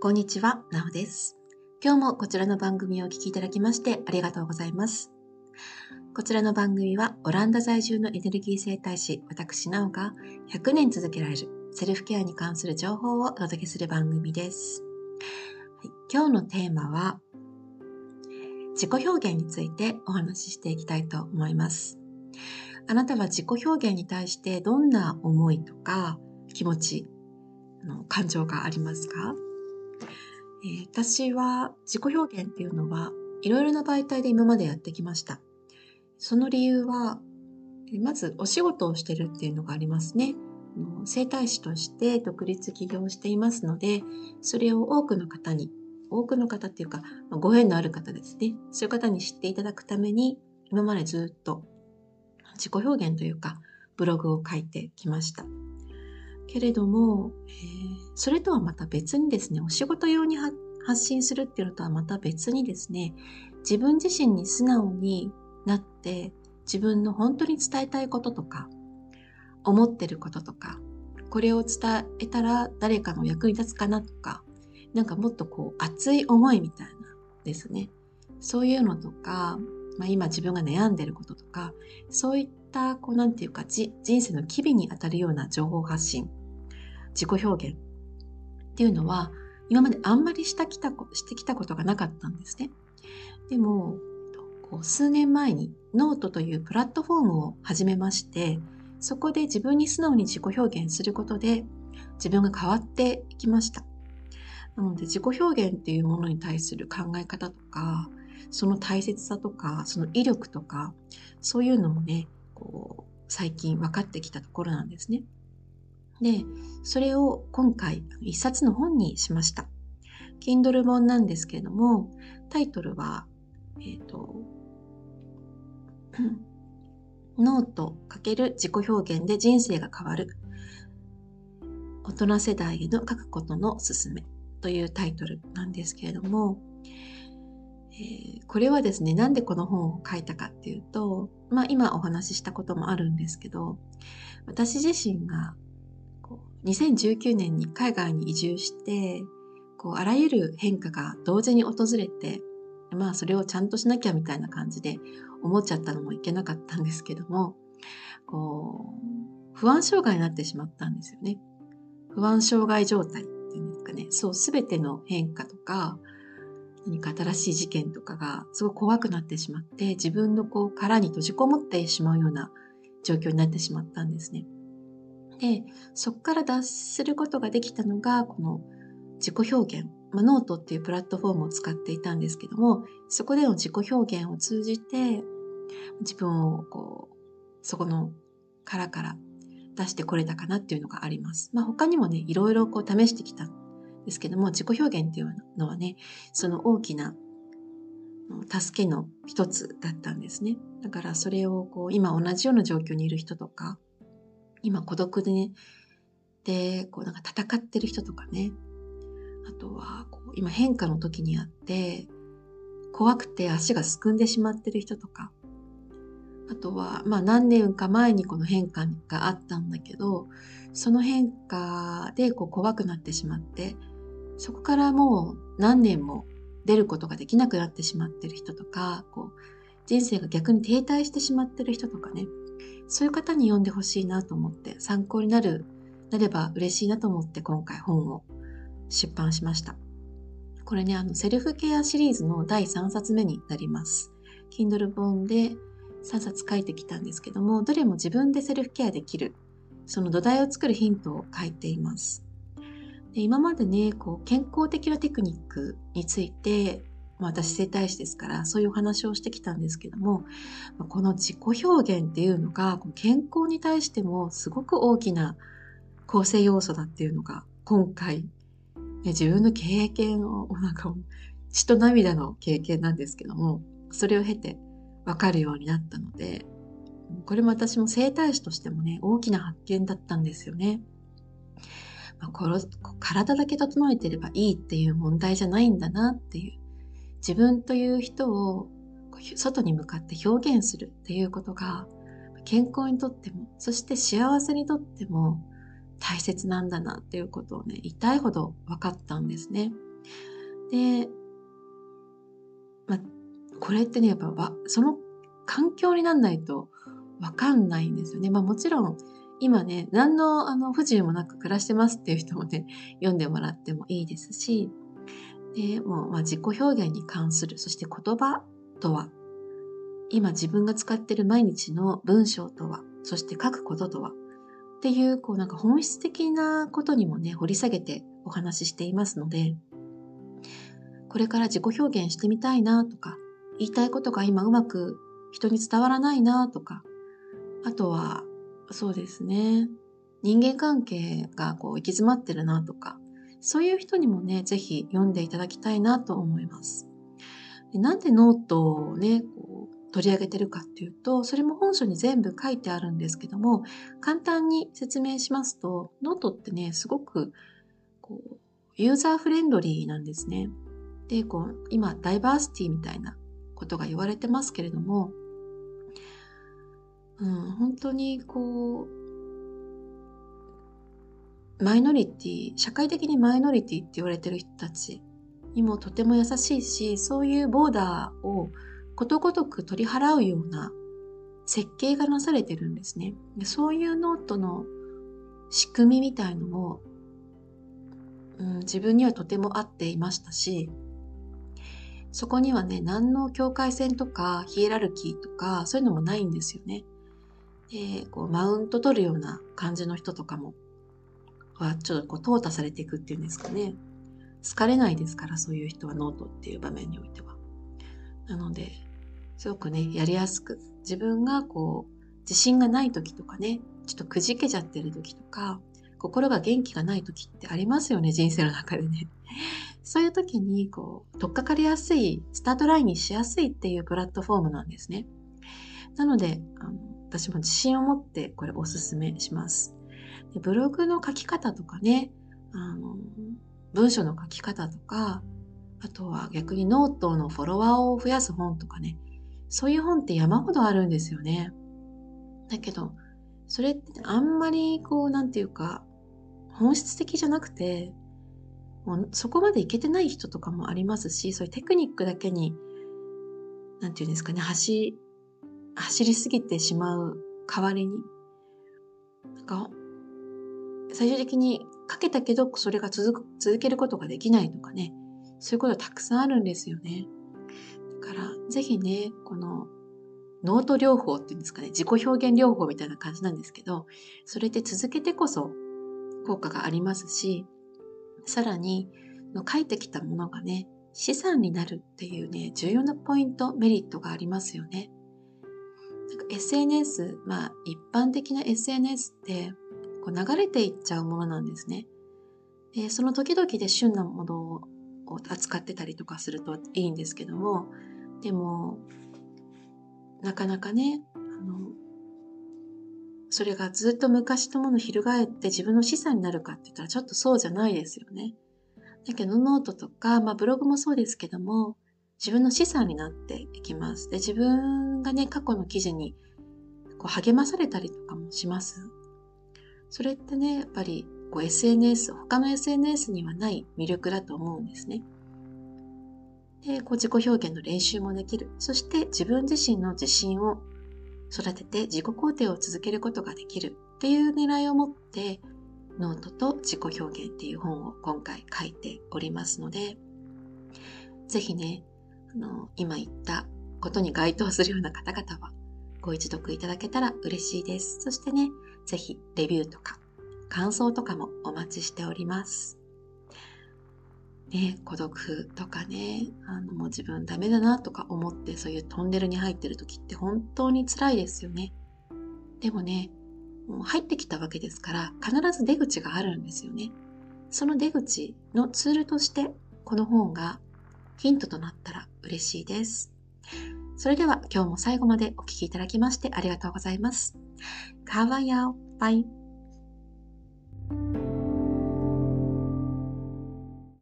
こんにちは、なおです。今日もこちらの番組をお聞きいただきましてありがとうございます。こちらの番組はオランダ在住のエネルギー生態師、私なおが100年続けられるセルフケアに関する情報をお届けする番組です。はい、今日のテーマは自己表現についてお話ししていきたいと思います。あなたは自己表現に対してどんな思いとか気持ち、感情がありますか、え私は自己表現っていうのはいろいろな媒体で今までやってきました。その理由は、まずお仕事をしてるっていうのがありますね。整体師として独立起業していますので、それを多くの方に、多くの方っていうか、ご縁のある方ですね。そういう方に知っていただくために、今までずっと自己表現というか、ブログを書いてきました。けれども、えーそれとはまた別にですね、お仕事用には発信するっていうのとはまた別にですね、自分自身に素直になって、自分の本当に伝えたいこととか、思ってることとか、これを伝えたら誰かの役に立つかなとか、なんかもっとこう熱い思いみたいなですね。そういうのとか、まあ、今自分が悩んでることとか、そういったこうなんていうかじ人生の機微に当たるような情報発信、自己表現っていうのは今まであんまりしたきたこしてきたことがなかったんですね。でもこう数年前にノートというプラットフォームを始めましてそこで自分に素直に自己表現することで自分が変わっていきました。なので自己表現っていうものに対する考え方とかその大切さとかその威力とかそういうのもねこう最近分かってきたところなんですね。で、それを今回一冊の本にしました。Kindle 本なんですけれども、タイトルは、えっ、と、ノート×自己表現で人生が変わる。大人世代への書くことのすすめというタイトルなんですけれども、えーこれはですね、なんでこの本を書いたかっていうと、まあ今お話ししたこともあるんですけど、私自身が2019年に海外に移住して、こうあらゆる変化が同時に訪れて、まあそれをちゃんとしなきゃみたいな感じで思っちゃったのもいけなかったんですけども、こう、不安障害になってしまったんですよね。不安障害状態っていうんですかね。そう、すべての変化とか、何か新しい事件とかがすごく怖くなってしまって、自分のこう殻に閉じこもってしまうような状況になってしまったんですね。で、そこから脱することができたのが、この自己表現、まあ、ノートっていうプラットフォームを使っていたんですけども、そこでの自己表現を通じて、自分をこう、そこの殻から出してこれたかなっていうのがあります。まあ他にもね、いろいろこう試してきたんですけども、自己表現っていうのはね、その大きな助けの一つだったんですね。だからそれをこう、今同じような状況にいる人とか、今孤独でね、で、こうなんか戦ってる人とかね、あとはこう今変化の時にあって、怖くて足がすくんでしまってる人とか、あとは、まあ何年か前にこの変化があったんだけど、その変化でこう怖くなってしまって、そこからもう何年も出ることができなくなってしまってる人とか、こう人生が逆に停滞してしまってる人とかね、そういう方に読んでほしいなと思って、参考になる、なれば嬉しいなと思って今回本を出版しました。これね、あの、セルフケアシリーズの第3冊目になります。Kindle 本で3冊書いてきたんですけども、どれも自分でセルフケアできる、その土台を作るヒントを書いています。で今までね、こう、健康的なテクニックについて、まあ、私整体師ですから、そういうお話をしてきたんですけども、この自己表現っていうのが、健康に対してもすごく大きな構成要素だっていうのが、今回、ね自分の経験を、なんか、血と涙の経験なんですけども、それを経て分かるようになったので、これも私も整体師としてもね、大きな発見だったんですよね。まあ、この体だけ整えてればいいっていう問題じゃないんだなっていう。自分という人を外に向かって表現するっていうことが、健康にとっても、そして幸せにとっても大切なんだなっていうことをね、痛いほど分かったんですね。で、まあ、これってね、やっぱ、その環境になんないとわかんないんですよね。まあもちろん、今ね、何のあの不自由もなく暮らしてますっていう人もね、読んでもらってもいいですし、でもう、まあ、自己表現に関する、そして言葉とは、今自分が使ってる毎日の文章とは、そして書くこととは、っていう、こうなんか本質的なことにもね、掘り下げてお話ししていますので、これから自己表現してみたいなとか、言いたいことが今うまく人に伝わらないなとか、あとは、そうですね、人間関係がこう行き詰まってるなとか、そういう人にもね、ぜひ読んでいただきたいなと思います。でなんでノートをね、こう取り上げてるかっていうと、それも本書に全部書いてあるんですけども、簡単に説明しますと、ノートってね、すごくこうユーザーフレンドリーなんですね。で、こう今、ダイバーシティみたいなことが言われてますけれども、うん、本当にこう、マイノリティ、社会的にマイノリティって言われてる人たちにもとても優しいし、そういうボーダーをことごとく取り払うような設計がなされてるんですね。でそういうノートの仕組みみたいのも、うん、自分にはとても合っていましたし、そこにはね、何の境界線とかヒエラルキーとかそういうのもないんですよね。で、こうマウント取るような感じの人とかもはちょっとこう淘汰されていくっていうんですかね。好かれないですから、そういう人はノートっていう場面においては。なので、すごくね、やりやすく、自分がこう、自信がない時とかね、ちょっとくじけちゃってる時とか、心が元気がない時ってありますよね、人生の中でね。そういう時に、こう、取っかかりやすい、スタートラインにしやすいっていうプラットフォームなんですね。なので、あの私も自信を持ってこれおすすめします。でブログの書き方とかね、あの、文章の書き方とか、あとは逆にノートのフォロワーを増やす本とかね、そういう本って山ほどあるんですよね。だけど、それってあんまりこう、なんていうか、本質的じゃなくて、もうそこまでいけてない人とかもありますし、そういうテクニックだけに、なんていうんですかね、走、走りすぎてしまう代わりに、なんか最終的にかけたけどそれが続く続けることができないとかね。そういうことたくさんあるんですよね。だからぜひねこのノート療法っていうんですかね。自己表現療法みたいな感じなんですけどそれって続けてこそ効果がありますしさらに書いてきたものがね資産になるっていうね重要なポイントメリットがありますよね。SNS まあ一般的な SNS ってこう流れていっちゃうものなんですね。でその時々で旬なものを扱ってたりとかするといいんですけどもでもなかなかねあのそれがずっと昔のもの翻って自分の資産になるかって言ったらちょっとそうじゃないですよね。だけどノートとか、まあ、ブログもそうですけども自分の資産になっていきます。で自分がね過去の記事にこう励まされたりとかもします。それってね、やっぱりこう SNS、他の SNS にはない魅力だと思うんですね。で、こう自己表現の練習もできる。そして自分自身の自信を育てて自己肯定を続けることができるっていう狙いを持って、ノートと自己表現っていう本を今回書いておりますので、ぜひね、あの、今言ったことに該当するような方々はご一読いただけたら嬉しいです。そしてね、ぜひレビューとか感想とかもお待ちしております。ね、孤独とかね、あのもう自分ダメだなとか思ってそういうトンネルに入ってる時って本当に辛いですよね。でもね、もう入ってきたわけですから必ず出口があるんですよね。その出口のツールとしてこの本がヒントとなったら嬉しいです。それでは今日も最後までお聴きいただきましてありがとうございます。Kawayao. Bye.